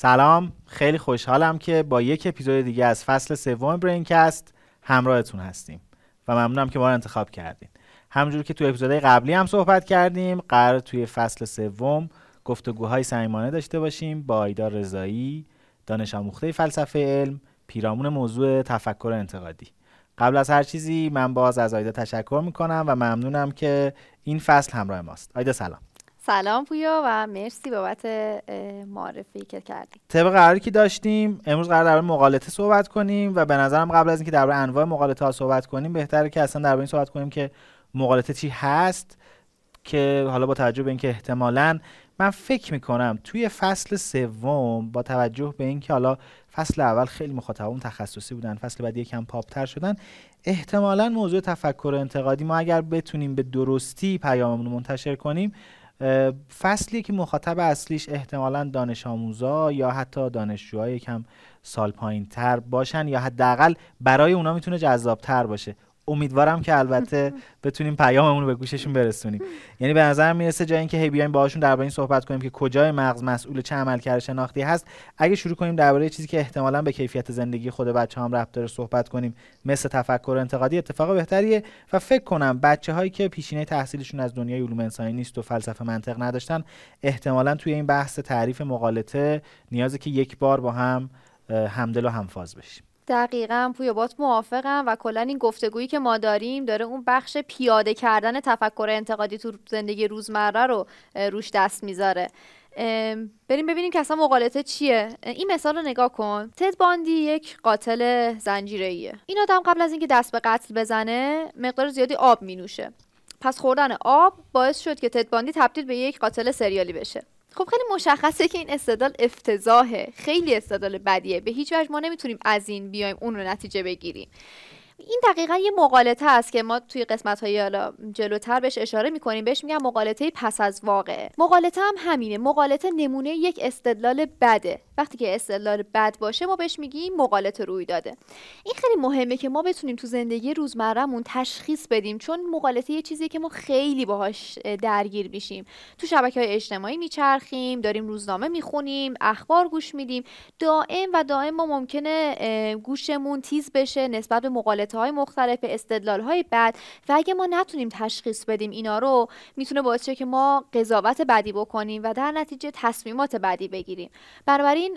سلام خیلی خوشحالم که با یک اپیزود دیگه از فصل سوم برینکست همراهتون هستیم و ممنونم که ما رو انتخاب کردین. همونجور که تو اپیزودهای قبلی هم صحبت کردیم قرار توی فصل سوم گفتگوهای صمیمانه داشته باشیم با آیدا رضایی دانش آموخته فلسفه علم پیرامون موضوع تفکر انتقادی. قبل از هر چیزی من باز از آیدا تشکر می‌کنم و ممنونم که این فصل همراه ماست. آیدا سلام. سلام پویا و مرسی بابت معرفی که کردیم طبق قراری که داشتیم امروز قرار درباره مقالطه صحبت کنیم و به نظرم قبل از اینکه درباره انواع مقالطه ها صحبت کنیم بهتره که اصلا درباره این صحبت کنیم که مقالطه چی هست که حالا با توجه به اینکه احتمالاً من فکر می‌کنم توی فصل سوم با توجه به اینکه حالا فصل اول خیلی مخاطبون تخصصی بودن فصل بعد یکم پاپتر شدن احتمالا موضوع تفکر انتقادی ما اگر بتونیم به درستی پیاممون رو منتشر کنیم فصلی که مخاطب اصلیش احتمالا دانش آموزا یا حتی دانشجوهای یکم سال پایین تر باشن یا حداقل برای اونا می‌تونه جذاب تر باشه. امیدوارم که البته بتونیم پیاممون رو به گوششون برسونیم. یعنی به نظر می‌رسه جای اینکه هی بیایم باهاشون درباره این صحبت کنیم که کجای مغز مسئول چه عملکرد شناختی هست. اگه شروع کنیم درباره چیزی که احتمالا به کیفیت زندگی خود بچه هم ربط داره صحبت کنیم مثل تفکر انتقادی اتفاق بهتریه. و فکر کنم بچه هایی که پیشینه تحصیلشون از دنیای علوم انسانی نیست و فلسفه منطق نداشتن احتمالا توی این بحث تعریف مقالطه نیازه که یک بار با هم همدل و همفاز بشیم. دقیقا پویا بات موافقم و کلا این گفتگویی که ما داریم داره اون بخش پیاده کردن تفکر انتقادی تو زندگی روزمره رو روش دست می‌ذاره. بریم ببینیم که اصلا مقالطه چیه. این مثال رو نگاه کن. تد باندی یک قاتل زنجیره این آدم قبل از اینکه دست به قتل بزنه مقدار زیادی آب می نوشه پس خوردن آب باعث شد که تد باندی تبدیل به یک قاتل سریالی بشه. خب خیلی مشخصه که این استدلال افتضاحه. خیلی استدلال بدیه. به هیچ وجه ما نمی‌تونیم از این بیایم اون رو نتیجه بگیریم. این دقیقا یه مقالطه است که ما توی قسمت های حالا جلوتر بهش اشاره می‌کنیم. بهش میگم مقالطه پس از واقعه. مقالطه هم همینه. مقالطه نمونه یک استدلال بده. وقتی که استدلال بد باشه ما بهش میگیم مقالطه روی داده. این خیلی مهمه که ما بتونیم تو زندگی روزمرهمون تشخیص بدیم چون مقالطه یه چیزی که ما خیلی باهاش درگیر میشیم. تو شبکه های اجتماعی میچرخیم داریم روزنامه می‌خونیم اخبار گوش میدیم. دائم و دائم ما ممکنه گوشمون تیز بشه نسبت به مقالطه های مختلف استدلال های بد. و اگه ما نتونیم تشخیص بدیم اینا رو می‌تونه باعث شه که ما قضاوت بدی بکنیم و در نتیجه تصمیمات بدی بگیریم. بنابراین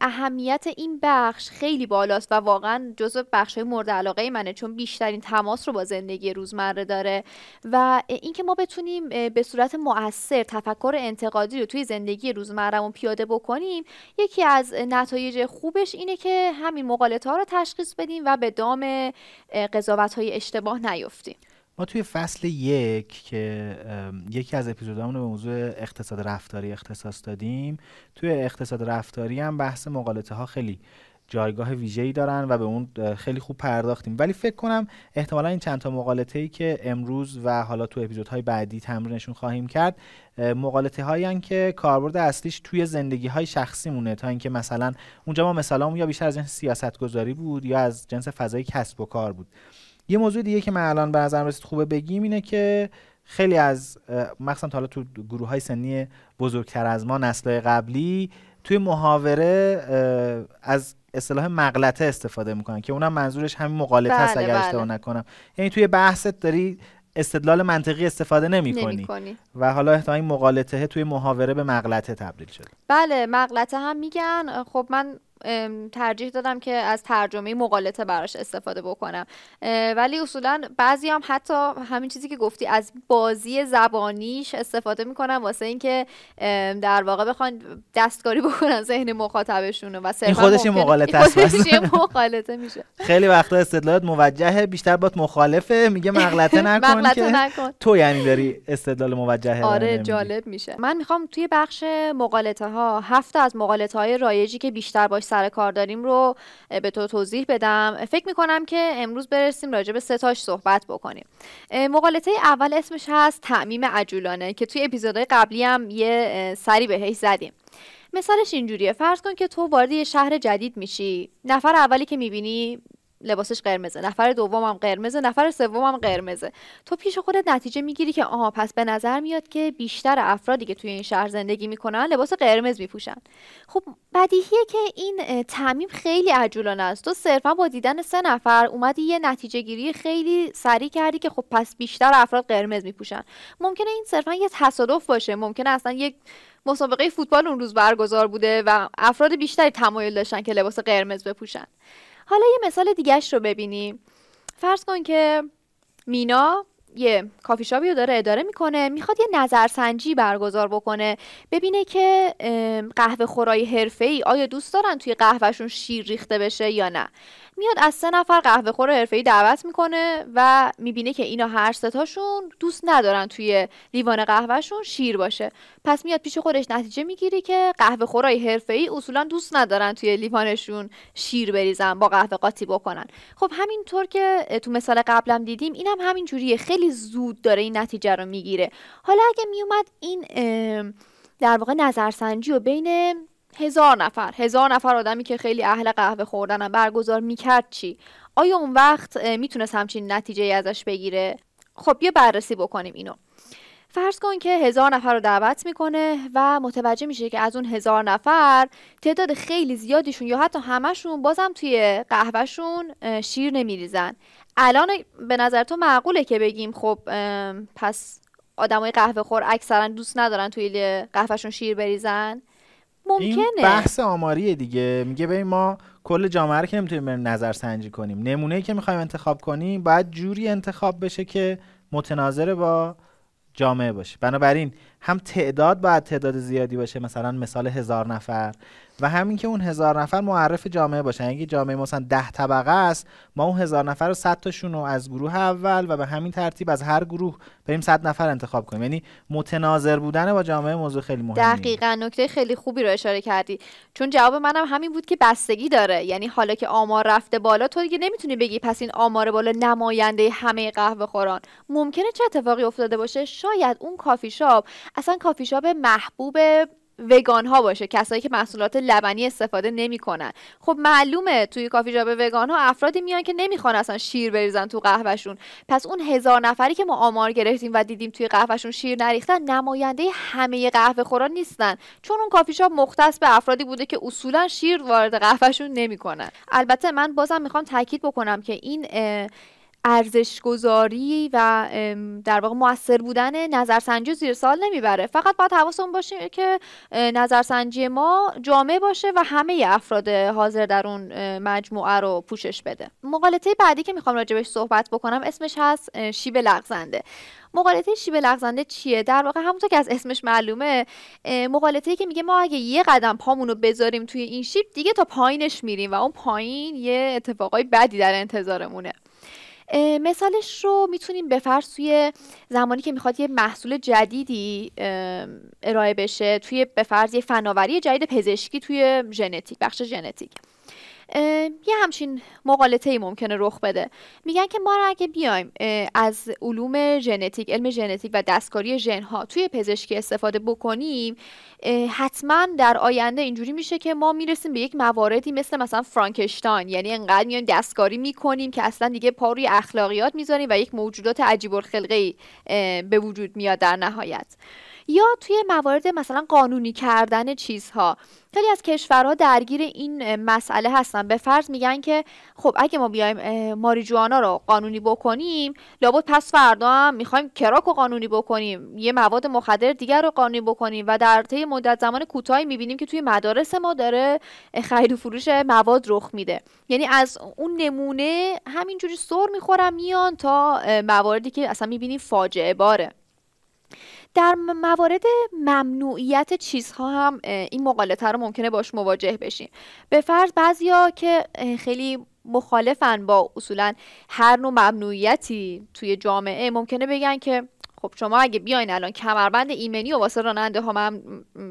اهمیت این بخش خیلی بالاست و واقعا جزو بخش مورد علاقه منه چون بیشترین تماس رو با زندگی روزمره داره و اینکه ما بتونیم به صورت مؤثر تفکر انتقادی رو توی زندگی روزمرهمون پیاده بکنیم یکی از نتایج خوبش اینه که همین مقالطه ها رو تشخیص بدیم و به دام قضاوت های اشتباه نیفتیم. ما توی فصل یک که یکی از اپیزودامون به موضوع اقتصاد رفتاری اختصاص دادیم توی اقتصاد رفتاری هم بحث مقالطه ها خیلی جایگاه ویژه‌ای دارن و به اون خیلی خوب پرداختیم. ولی فکر کنم احتمالا این چند تا مقالطه ای که امروز و حالا تو اپیزودهای بعدی تمرینشون خواهیم کرد مقالطه هایی که کاربرد اصلیش توی زندگی های شخصی مونه تا اینکه مثلا اونجا ما مثلا یا بیشتر از جنس سیاست گذاری بود یا از جنس فضای کسب و کار بود. یه موضوع دیگه که من الان به نظرم رسید خوبه بگیم اینه که خیلی از مخصوصا حالا تو گروه های سنی بزرگتر از ما نسل قبلی توی محاوره از اصطلاح مغلطه استفاده می‌کنن که اونم منظورش همین مقالطه است اگر بله. اشتباه نکنم یعنی توی بحثت داری استدلال منطقی استفاده نمی کنی. و حالا احتمال این مقالطه توی محاوره به مغلطه تبدیل شده بله مغلطه هم میگن خب من ترجیح دادم که از ترجمه مقالطه براش استفاده بکنم. ولی اصولا بعضی هم حتی همین چیزی که گفتی از بازی زبانیش استفاده می‌کنن واسه اینکه در واقع بخوان دستکاری بکنن ذهن مخاطبشون و این خودش مقالطه است. مقالطه میشه. خیلی وقتا استدلالات موجهه بیشتر با مخالفه میگه مغلطه نکن که. تو یعنی داری استدلال موجهه آره جالب میشه. من می‌خوام توی بخش مقالطه ها هفت از مقالطه های رایجی که بیشتر باش سر کار داریم رو به تو توضیح بدم. فکر می‌کنم که امروز برسیم راجع به ستاش صحبت بکنیم. مقالطه اول اسمش هست تعمیم عجولانه که توی اپیزودهای قبلی هم یه سری بهش زدیم. مثالش اینجوریه. فرض کن که تو وارد یه شهر جدید میشی. نفر اولی که می‌بینی لباسش قرمزه نفر دومم قرمزه نفر سومم قرمزه. تو پیش خودت نتیجه می‌گیری که آها پس به نظر میاد که بیشتر افرادی که توی این شهر زندگی می‌کنن لباس قرمز میپوشن. خب بدیهیه که این تعمیم خیلی عجولانه است. تو صرفا با دیدن سه نفر اومدی یه نتیجه گیری خیلی سریع کردی که خب پس بیشتر افراد قرمز میپوشن. ممکنه این صرفا یه تصادف باشه. ممکنه اصلا یک مسابقه فوتبال اون روز برگزار بوده و افراد بیشتری تمایل داشتن که لباس قرمز بپوشن. حالا یه مثال دیگهش رو ببینیم. فرض کن که مینا یه کافی شاپی رو داره اداره می‌کنه می‌خواد یه نظرسنجی برگزار بکنه ببینه که قهوه خورای حرفه ای آیا دوست دارن توی قهوهشون شیر ریخته بشه یا نه. میاد از سه نفر قهوه خور حرفه‌ای دعوت می‌کنه و می‌بینه که اینا هر ستاشون دوست ندارن توی لیوان قهوهشون شیر باشه. پس میاد پیش خودش نتیجه می‌گیری که قهوه خورای حرفه‌ای اصولا دوست ندارن توی لیوانشون شیر بریزن با قهوه قاطی بکنن. خب همینطور که تو مثال قبلم دیدیم اینم هم همین جوریه خیلی زود داره این نتیجه رو می‌گیره. حالا اگه میومد این در واقع نظرسنجی و بین هزار نفر هزار نفر آدمی که خیلی اهل قهوه خوردنن برگزار می‌کرد چی؟ آیا اون وقت می‌تونست همچین نتیجه ازش بگیره؟ خب بیا بررسی بکنیم اینو. فرض کن که هزار نفر رو دعوت می‌کنه و متوجه میشه که از اون هزار نفر تعداد خیلی زیادیشون یا حتی همشون بازم توی قهوهشون شیر نمیریزن. الان به نظر تو معقوله که بگیم خب پس آدمای قهوه خور اکثرا دوست ندارن توی قهوهشون شیر بریزن؟ ممکنه. این بحث آماریه دیگه. میگه ببین ما کل جامعه رو که نمی‌تونیم بریم نظر سنجی کنیم. نمونه که می‌خوایم انتخاب کنیم باید جوری انتخاب بشه که متناظر با جامعه باشه. بنابراین هم تعداد باید تعداد زیادی باشه مثلا مثال هزار نفر. و همین که اون هزار نفر معرف جامعه باشن. اگه جامعه مثلا ده طبقه است ما اون هزار نفر رو صد تاشون رو از گروه اول و به همین ترتیب از هر گروه بریم صد نفر انتخاب کنیم. یعنی متناظر بودن با جامعه موضوع خیلی مهمه دقیقا نکته خیلی خوبی رو اشاره کردی. چون جواب منم همین بود که بستگی داره. یعنی حالا که آمار رفته بالا تو دیگه نمی‌تونی بگی پس این آمار بالا نماینده همه قهوه خوران. ممکنه چه اتفاقی افتاده باشه؟ شاید اون کافی شاپ اصلا کافی شاپ محبوب وگان ها باشه کسایی که محصولات لبنی استفاده نمی‌کنن. خب معلومه توی کافی جاب وگان ها افرادی میان که نمی‌خوان اصلا شیر بریزن تو قهوهشون. پس اون هزار نفری که ما آمار گرفتیم و دیدیم توی قهوهشون شیر نریختن نماینده همه قهوه خوران نیستن. چون اون کافی شاپ مختص به افرادی بوده که اصولا شیر وارد قهوهشون نمی‌کنن. البته من بازم می‌خوام تاکید بکنم که این ارزش گذاری و در واقع موثر بودن نظرسنجی زیر سال نمی‌بره. فقط باید حواسمون باشه که نظرسنجی ما جامع باشه و همه افراد حاضر در اون مجموعه رو پوشش بده. مقالطه بعدی که می‌خوام راجبش صحبت بکنم اسمش هست شیب لغزنده. مقالطه شیب لغزنده چیه؟ در واقع همونطور که از اسمش معلومه مقالطه که میگه ما اگه یه قدم پامون رو بذاریم توی این شیب دیگه تا پایینش میریم و اون پایین یه اتفاقای بدی در انتظارمونه. مثالش رو می‌تونیم فرض توی زمانی که می‌خواد یه محصول جدیدی ارائه بشه توی به فرض یه فناوری جدید پزشکی توی ژنتیک بخش ژنتیک. یه همچین مقالطه ای ممکنه رخ بده. میگن که ما را اگه بیایم از علوم ژنتیک علم ژنتیک و دستکاری ژن ها توی پزشکی استفاده بکنیم حتما در آینده اینجوری میشه که ما می‌رسیم به یک مواردی مثل مثلا فرانکشتاین. یعنی انقدر میایم دستکاری می‌کنیم که اصلا دیگه پا روی اخلاقیات می‌ذاریم و یک موجودات عجیب الخلقه به وجود میاد در نهایت. یا توی موارد مثلا قانونی کردن چیزها. خیلی از کشورها درگیر این مسئله هستن. به فرض میگن که خب اگه ما بیایم ماریجوانا رو قانونی بکنیم لابد پس فردا هم می‌خوایم کراک رو قانونی بکنیم. یه مواد مخدر دیگر رو قانونی بکنیم و در طی مدت زمان کوتاهی می‌بینیم که توی مدارس ما داره خرید و فروش مواد رخ میده. یعنی از اون نمونه همینجوری سر می‌خورم میان تا مواردی که اصلا می‌بینیم فاجعه باره. در موارد ممنوعیت چیزها هم این مقالطه رو ممکنه باش مواجه بشیم. به فرض بعضیا که خیلی مخالفن با اصولا هر نوع ممنوعیتی توی جامعه ممکنه بگن که خب شما اگه بیاین الان کمربند ایمنی و واسه راننده ها من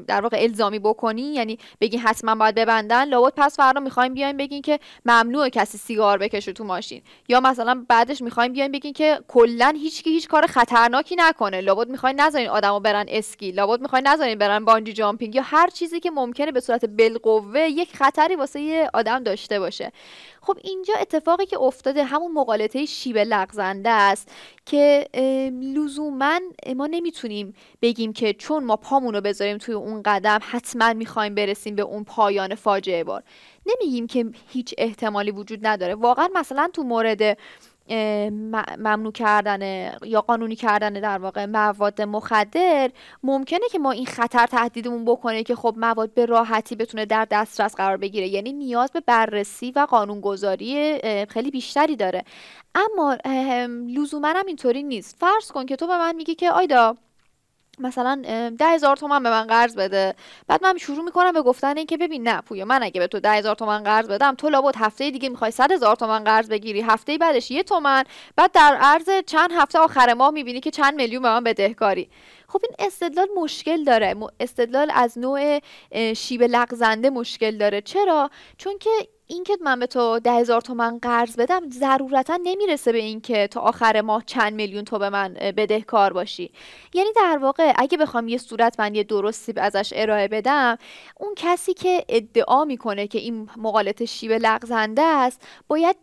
در واقع الزامی بکنی یعنی بگین حتما باید ببندن لابد پس فردا می‌خوایم بیاین بگین که ممنوع کسی سیگار بکشه تو ماشین. یا مثلا بعدش می‌خوایم بیاین بگین که کلا هیچ هیچ کار خطرناکی نکنه. لابد می‌خواین نذارین آدمو برن اسکی لابد می‌خواین نذارین برن بانجی جامپینگ یا هر چیزی که ممکنه به صورت بالقوه یک خطری واسه یه آدم داشته باشه. خب اینجا اتفاقی که افتاده همون مقالطه شیب لغزنده است که لزوما ما نمی‌تونیم بگیم که چون ما پامون بذاریم توی اون قدم حتما می‌خوایم برسیم به اون پایان فاجعه بار. نمیگیم که هیچ احتمالی وجود نداره. واقعا مثلا تو مورد ممنوع کردن یا قانونی کردن در واقع مواد مخدر ممکنه که ما این خطر تهدیدمون بکنه که خب مواد به راحتی بتونه در دسترس قرار بگیره. یعنی نیاز به بررسی و قانونگذاری خیلی بیشتری داره. اما لزوما هم اینطوری نیست. فرض کن که تو به من میگی که آیدا مثلا ده هزار تومن به من قرض بده. بعد من شروع می‌کنم به گفتن اینکه ببین نه پویا من اگه به تو ده هزار تومن قرض بدم تو لابد هفته دیگه می‌خوای صد هزار تومن قرض بگیری. هفته بعدش یه تومن. بعد در عرض چند هفته آخر ماه می‌بینی که چند میلیون به من بدهکاری. خب این استدلال مشکل داره. استدلال از نوع شیب لغزنده مشکل داره. چرا؟ چون که اینکه من به تو ده هزار تومن قرض بدم ضرورتا نمی‌رسه به اینکه تا آخر ماه چند میلیون تو به من بدهکار باشی. یعنی در واقع اگه بخوام یه صورت من یه درستی ازش ارائه بدم اون کسی که ادعا می‌کنه که این مقالط شیب لغزنده است باید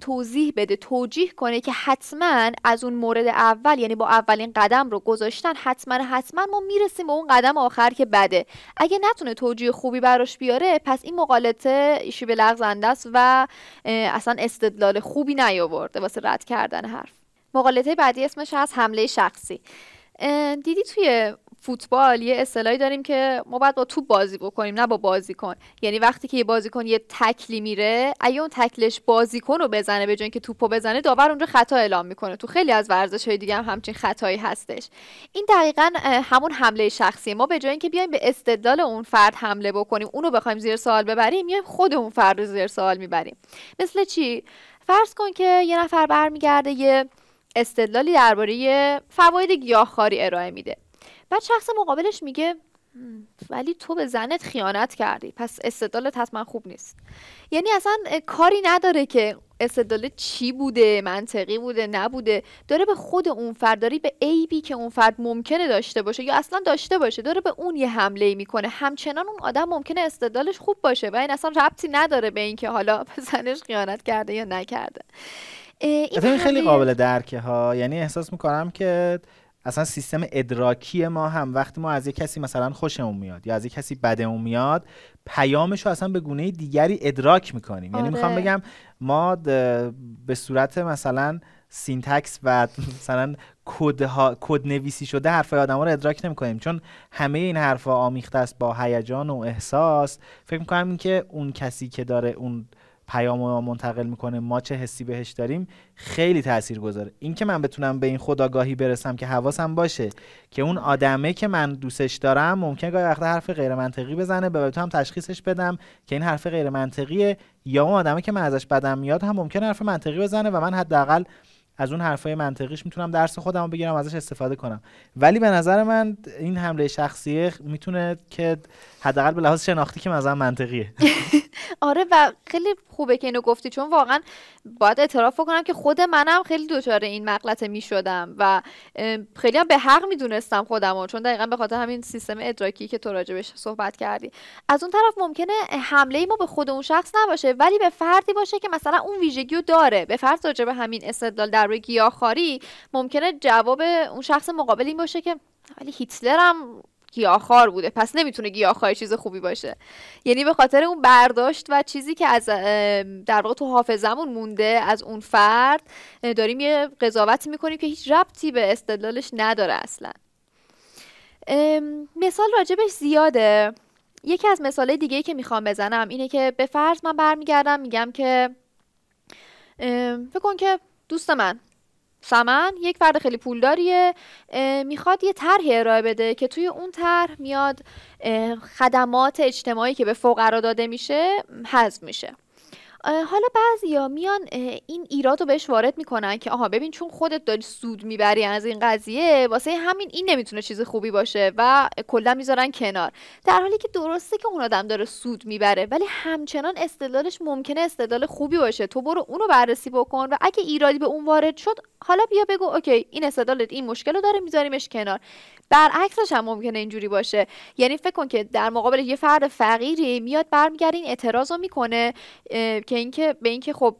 توضیح بده توجیه کنه که حتما از اون مورد اول یعنی با اولین قدم رو گذاشتن حتما حتما ما می‌رسیم به اون قدم آخر که بده. اگه نتونه توجیه خوبی براش بیاره پس این مقالطه شیب لغزنده است و اصلا استدلال خوبی نیاورده واسه رد کردن حرف. مقالطه بعدی اسمش از حمله شخصی. دیدی توی فوتبال یه اصطلاحی داریم که ما باید با توپ بازی بکنیم نه با بازیکن. یعنی وقتی که یه بازیکن یه تکلی میره اگه اون تکلش بازیکن رو بزنه به جای که توپو بزنه داور اونجا خطا اعلام می‌کنه. تو خیلی از ورزش های دیگه هم همچین خطایی هستش. این دقیقا همون حمله شخصی ما به جای اینکه بیایم به استدلال اون فرد حمله بکنیم اونو بخوایم زیر سوال ببریم میایم خود اون فرد رو زیر سوال می‌بریم. مثل چی؟ فرض کن که یه نفر برمیگرده یه استدلالی درباره فواید گیاهخواری ارائه میده. بعد شخص مقابلش میگه ولی تو به زنت خیانت کردی. پس استدلالت حتما خوب نیست. یعنی اصلا کاری نداره که استدلال چی بوده منطقی بوده نبوده. داره به خود اون فرد داری به عیبی که اون فرد ممکنه داشته باشه یا اصلا داشته باشه داره به اون یه حمله می‌کنه. همچنان اون آدم ممکنه استدلالش خوب باشه و این اصلا ربطی نداره به اینکه حالا به زنش خیانت کرده یا نکرده. این خیلی قابل درکه ها. یعنی احساس می‌کنم که اصلا سیستم ادراکی ما هم وقتی ما از یک کسی مثلا خوشمون میاد یا از یک کسی بدمون میاد پیامش رو اصلا به گونه دیگری ادراک می‌کنیم. یعنی می‌خوام آره. بگم ما به صورت مثلا syntax و مثلا کد کد نویسی شده حرفای آدم رو ادراک نمی‌کنیم. چون همه این حرفا آمیخته است با هیجان و احساس. فکر می‌کنم که اون کسی که داره اون پیام رو منتقل می‌کنه ما چه حسی بهش داریم خیلی تاثیر گذاره این که من بتونم به این خودآگاهی برسم که حواسم باشه که اون آدمه که من دوستش دارم ممکن گاهی وقتا حرف غیر منطقی بزنه به بتونم تشخیصش بدم که این حرف غیر منطقیه یا اون آدمه که من ازش بدم میاد هم ممکن حرف منطقی بزنه و من حداقل از اون حرفای منطقیش می‌تونم درس خودم رو بگیرم ازش استفاده کنم. ولی به نظر من این حمله شخصیه می‌تونه که حداقل به لحاظ شناختی که مثلا منطقیه. آره و خیلی خوبه که اینو گفتی چون واقعا باید اعتراف کنم که خود منم خیلی دچار این مغلطه می شدم و خیلی هم به حق می‌دونستم خودم چون دقیقا به خاطر همین سیستم ادراکی که تو راجبش صحبت کردی. از اون طرف ممکنه حمله ای ما به خود اون شخص نباشه ولی به فردی باشه که مثلا اون ویژگی رو داره. به فرض راجب همین استدلال در روی گیاهخواری ممکنه جواب اون شخص مقابل این باشه که ولی هیتلر هم گیاهخوار بوده. پس نمی‌تونه گیاهخواری چیز خوبی باشه. یعنی به خاطر اون برداشت و چیزی که از در واقع تو حافظمون مونده از اون فرد داریم یه قضاوتی می‌کنیم که هیچ ربطی به استدلالش نداره اصلا. مثال راجبش زیاده. یکی از مثالهای دیگه که می‌خوام بزنم اینه که به فرض من برمیگردم میگم که فکر کن که دوست من سمن یک فرد خیلی پولداریه می‌خواد یه طرحی ارائه بده که توی اون طرح میاد خدمات اجتماعی که به فقرا داده میشه حذف میشه. حالا بعضیا میان این ایراد رو بهش وارد می‌کنن که آها ببین چون خودت داری سود می‌بری از این قضیه واسه همین این نمی‌تونه چیز خوبی باشه و کلا می‌ذارن کنار. در حالی که درسته که اون آدم داره سود می‌بره ولی همچنان استدلالش ممکنه استدلال خوبی باشه. تو برو اونو بررسی بکن و اگه ایرادی به اون وارد شد حالا بیا بگو اوکی این استدلالت این مشکل رو داره میذاریمش کنار. برعکسش هم ممکنه اینجوری باشه. یعنی فکر کن که در مقابل یه فرد فقیری میاد برمیگرده این اعتراض رو می‌کنه که اینکه به اینکه خب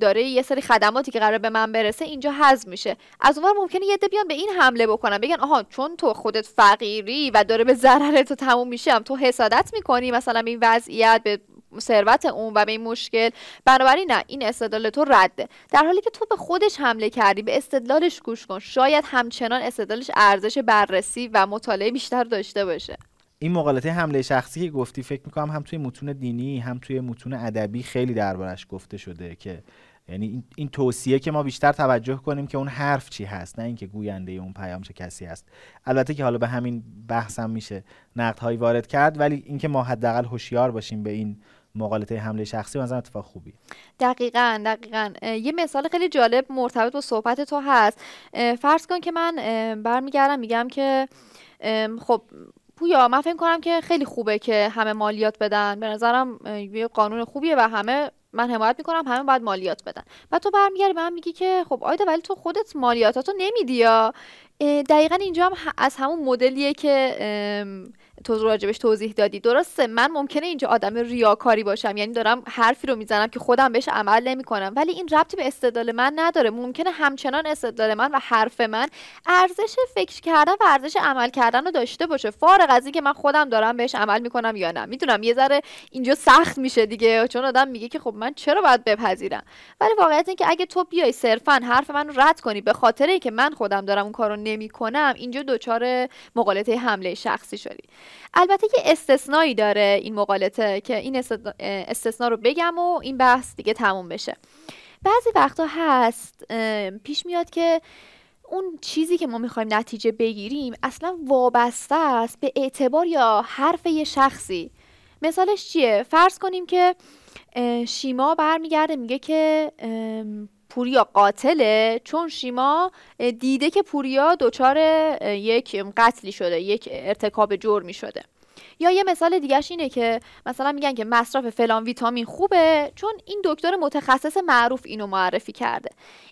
داره یه سری خدماتی که قرار به من برسه اینجا حذف میشه. از اونور ممکنه یه بیان به این حمله بکنن. بگن آها چون تو خودت فقیری و داره به ضرر تو تموم میشه تو حسادت می‌کنی مثلا این وضعیت به ثروت اون و به این مشکل. بنابراین نه این استدلال تو رده. در حالی که تو به خودش حمله کردی به استدلالش گوش کن. شاید همچنان استدلالش ارزش بررسی و مطالعه بیشتر داشته باشه. این مقالطه حمله شخصی که گفتی فکر می‌کنم هم توی متون دینی هم توی متون ادبی خیلی دربارش گفته شده که یعنی این توصیه که ما بیشتر توجه کنیم که اون حرف چی هست نه اینکه گوینده اون پیام چه کسی هست. البته که حالا به همین بحث هم میشه نقدهایی وارد کرد ولی اینکه ما حداقل هوشیار باشیم به این مقالطه حمله شخصی مثلا اتفاق خوبی دقیقا دقیقا. یه مثال خیلی جالب مرتبط با صحبت تو هست. فرض کن که من برمیگردم میگم که خب پویا من فکر کنم که خیلی خوبه که همه مالیات بدن. به نظرم یه قانون خوبیه و همه من حمایت می‌کنم همه باید مالیات بدن. و تو برمیگردی به من میگی که خب آیدا ولی تو خودت مالیاتاتو نمیدی یا؟ دقیقا اینجا هم از همون مدلیه که تو راجبش توضیح دادی. درسته من ممکنه اینجا آدم ریاکاری باشم. یعنی دارم حرفی رو می‌زنم که خودم بهش عمل نمی‌کنم. ولی این ربطی به استدلال من نداره. ممکنه همچنان استدلال من و حرف من ارزش فکر کردن و ارزش عمل کردن رو داشته باشه. فارغ از اینکه من خودم دارم بهش عمل می‌کنم یا نه. می‌دونم یه ذره اینجا سخت میشه دیگه. چون آدم میگه که خب من چرا باید بپذیرم؟ ولی واقعیت اینکه اگه تو بیای صرفا حرف من رو رد کنی به خاطر که من خودم دارم اون کارو نمی‌کنم اینجا دچار مقالطه حمله شخصی شدی. البته یه استثنایی داره این مقالطه که این استثنا رو بگم و این بحث دیگه تموم بشه بعضی وقتا هست پیش میاد که اون چیزی که ما می‌خوایم نتیجه بگیریم اصلا وابسته است به اعتبار یا حرف یه شخصی مثالش چیه؟ فرض کنیم که شیما برمیگرده میگه که پوریا قاتله؟ چون شیما دیده که پوریا دچار یک قتلی شده یک ارتکاب جرمی شده. یا یه مثال دیگهش اینه که مثلا میگن که مصرف فلان ویتامین خوبه چون این دکتر متخصص معروف اینو معرفی کرده.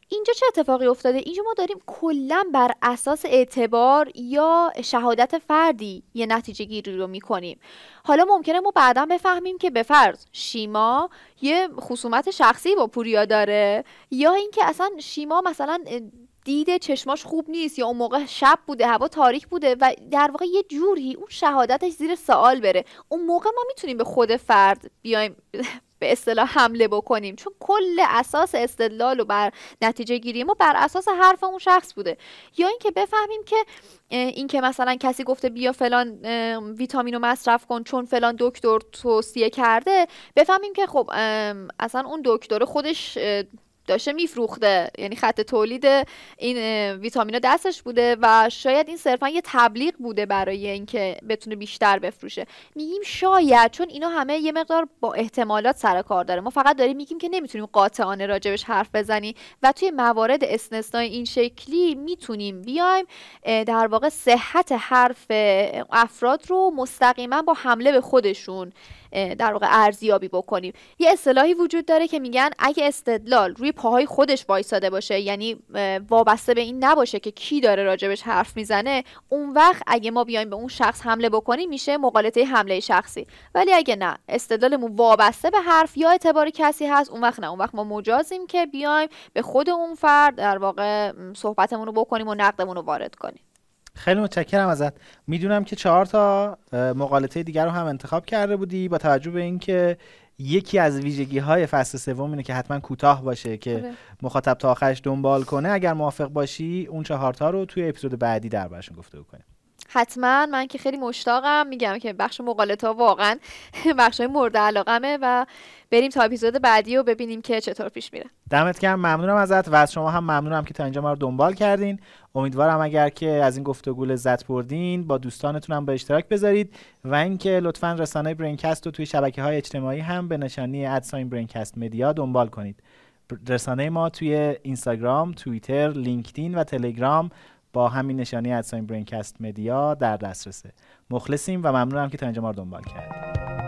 اینجا چه اتفاقی افتاده؟ اینجا ما داریم کلا بر اساس اعتبار یا شهادت فردی یه نتیجه گیری رو می‌کنیم. حالا ممکنه ما بعدا بفهمیم که به فرض شیما یه خصومت شخصی با پوریا داره یا اینکه اصلا شیما مثلا دیده چشماش خوب نیست یا اون موقع شب بوده هوا تاریک بوده و در واقع یه جوری اون شهادتش زیر سوال بره. اون موقع ما می‌تونیم به خود فرد بیایم به اصطلاح حمله بکنیم. چون کل اساس استدلال و بر نتیجه گیری ما بر اساس حرف اون شخص بوده. یا اینکه بفهمیم که اینکه مثلا کسی گفته بیا فلان ویتامین رو مصرف کن چون فلان دکتر توصیه کرده بفهمیم که خب اصلا اون دکتر خودش داشته میفروخته. یعنی خط تولید این ویتامینا دستش بوده و شاید این صرفا یه تبلیغ بوده برای اینکه بتونه بیشتر بفروشه. میگیم شاید چون اینا همه یه مقدار با احتمالات سر کار داره. ما فقط داریم میگیم که نمی‌تونیم قاطعانه راجبش حرف بزنیم و توی موارد استثنای این شکلی می‌تونیم بیایم در واقع صحت حرف افراد رو مستقیما با حمله به خودشون در واقع ارزیابی بکنیم. یه اصطلاحی وجود داره که میگن اگه استدلال روی پاهای خودش وایساده باشه یعنی وابسته به این نباشه که کی داره راجبش حرف می‌زنه اون وقت اگه ما بیایم به اون شخص حمله بکنیم میشه مقالطه حمله شخصی. ولی اگه نه استدلالمون وابسته به حرف یا اعتبار کسی هست اون وقت نه. اون وقت ما مجازیم که بیایم به خود اون فرد در واقع صحبتمون رو بکنیم و نقدمون رو وارد کنیم. خیلی متشکرم ازت. می‌دونم که چهار تا مقالطه دیگر رو هم انتخاب کرده بودی با توجه به اینکه یکی از ویژگی های فصل سوم اینه که حتما کوتاه باشه که آره. مخاطب تا آخرش دنبال کنه. اگر موافق باشی اون چهار تا رو توی اپیزود بعدی دربارشون گفته بکنیم. حتما من که خیلی مشتاقم. میگم که بخش مقالط ها واقعا بخش مورد علاقمه و بریم تا اپیزود بعدی و ببینیم که چطور پیش میره. دمت گرم. ممنونم ازت و از شما هم ممنونم که تا اینجا ما رو دنبال کردین. امیدوارم اگر که از این گفتگو لذت بردین با دوستانتون هم به اشتراک بذارید و اینکه لطفا رسانه BrainCast رو توی شبکه های اجتماعی هم به نشانی at sign BrainCast Media دنبال کنید. رسانه ما توی اینستاگرام، توییتر، لینکدین و تلگرام با همین نشانی at sign BrainCast Media در دسترسه. مخلصیم و ممنونم که تا اینجا ما رو دنبال کردید.